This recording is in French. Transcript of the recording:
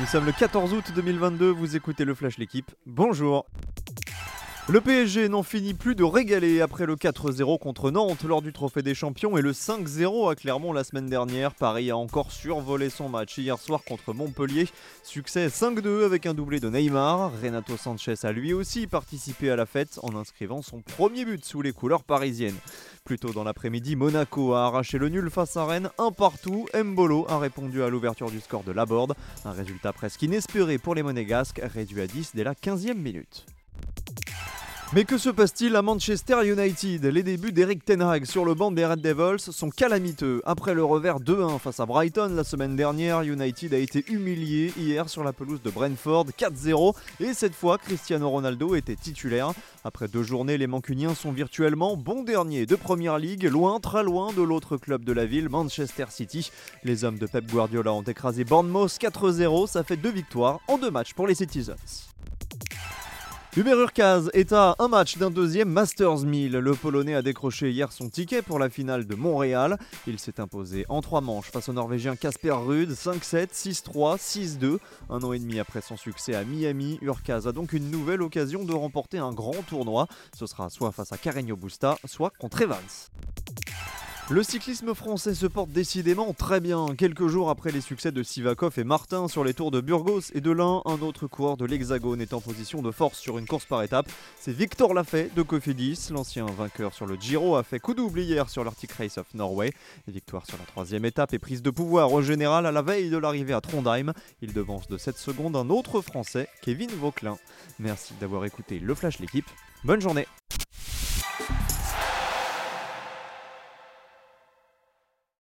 Nous sommes le 14 août 2022, vous écoutez le Flash L'équipe. Bonjour. Le PSG n'en finit plus de régaler après le 4-0 contre Nantes lors du Trophée des Champions et le 5-0 à Clermont la semaine dernière. Paris a encore survolé son match hier soir contre Montpellier. Succès 5-2 avec un doublé de Neymar. Renato Sanchez a lui aussi participé à la fête en inscrivant son premier but sous les couleurs parisiennes. Plus tôt dans l'après-midi, Monaco a arraché le nul face à Rennes, un partout. Mbolo a répondu à l'ouverture du score de Laborde. Un résultat presque inespéré pour les Monégasques, réduit à 10 dès la 15e minute. Mais que se passe-t-il à Manchester United? Les débuts d'Eric Ten Hag sur le banc des Red Devils sont calamiteux. Après le revers 2-1 face à Brighton la semaine dernière, United a été humilié hier sur la pelouse de Brentford 4-0 et cette fois Cristiano Ronaldo était titulaire. Après deux journées, les Mancuniens sont virtuellement bons derniers de Première League, loin, très loin de l'autre club de la ville, Manchester City. Les hommes de Pep Guardiola ont écrasé Bournemouth 4-0, ça fait deux victoires en deux matchs pour les Citizens. Hubert Urkaz est à un match d'un deuxième Masters 1000. Le Polonais a décroché hier son ticket pour la finale de Montréal. Il s'est imposé en trois manches face au Norvégien Casper Ruud 5-7, 6-3, 6-2. Un an et demi après son succès à Miami, Urkaz a donc une nouvelle occasion de remporter un grand tournoi. Ce sera soit face à Carreño Busta, soit contre Evans. Le cyclisme français se porte décidément très bien. Quelques jours après les succès de Sivakov et Martin sur les tours de Burgos et de l'un, un autre coureur de l'Hexagone est en position de force sur une course par étape. C'est Victor Lafay de Cofidis. L'ancien vainqueur sur le Giro a fait coup double hier sur l'Arctic Race of Norway. Victoire sur la troisième étape et prise de pouvoir au général à la veille de l'arrivée à Trondheim. Il devance de 7 secondes un autre français, Kevin Vauquelin. Merci d'avoir écouté le Flash l'équipe. Bonne journée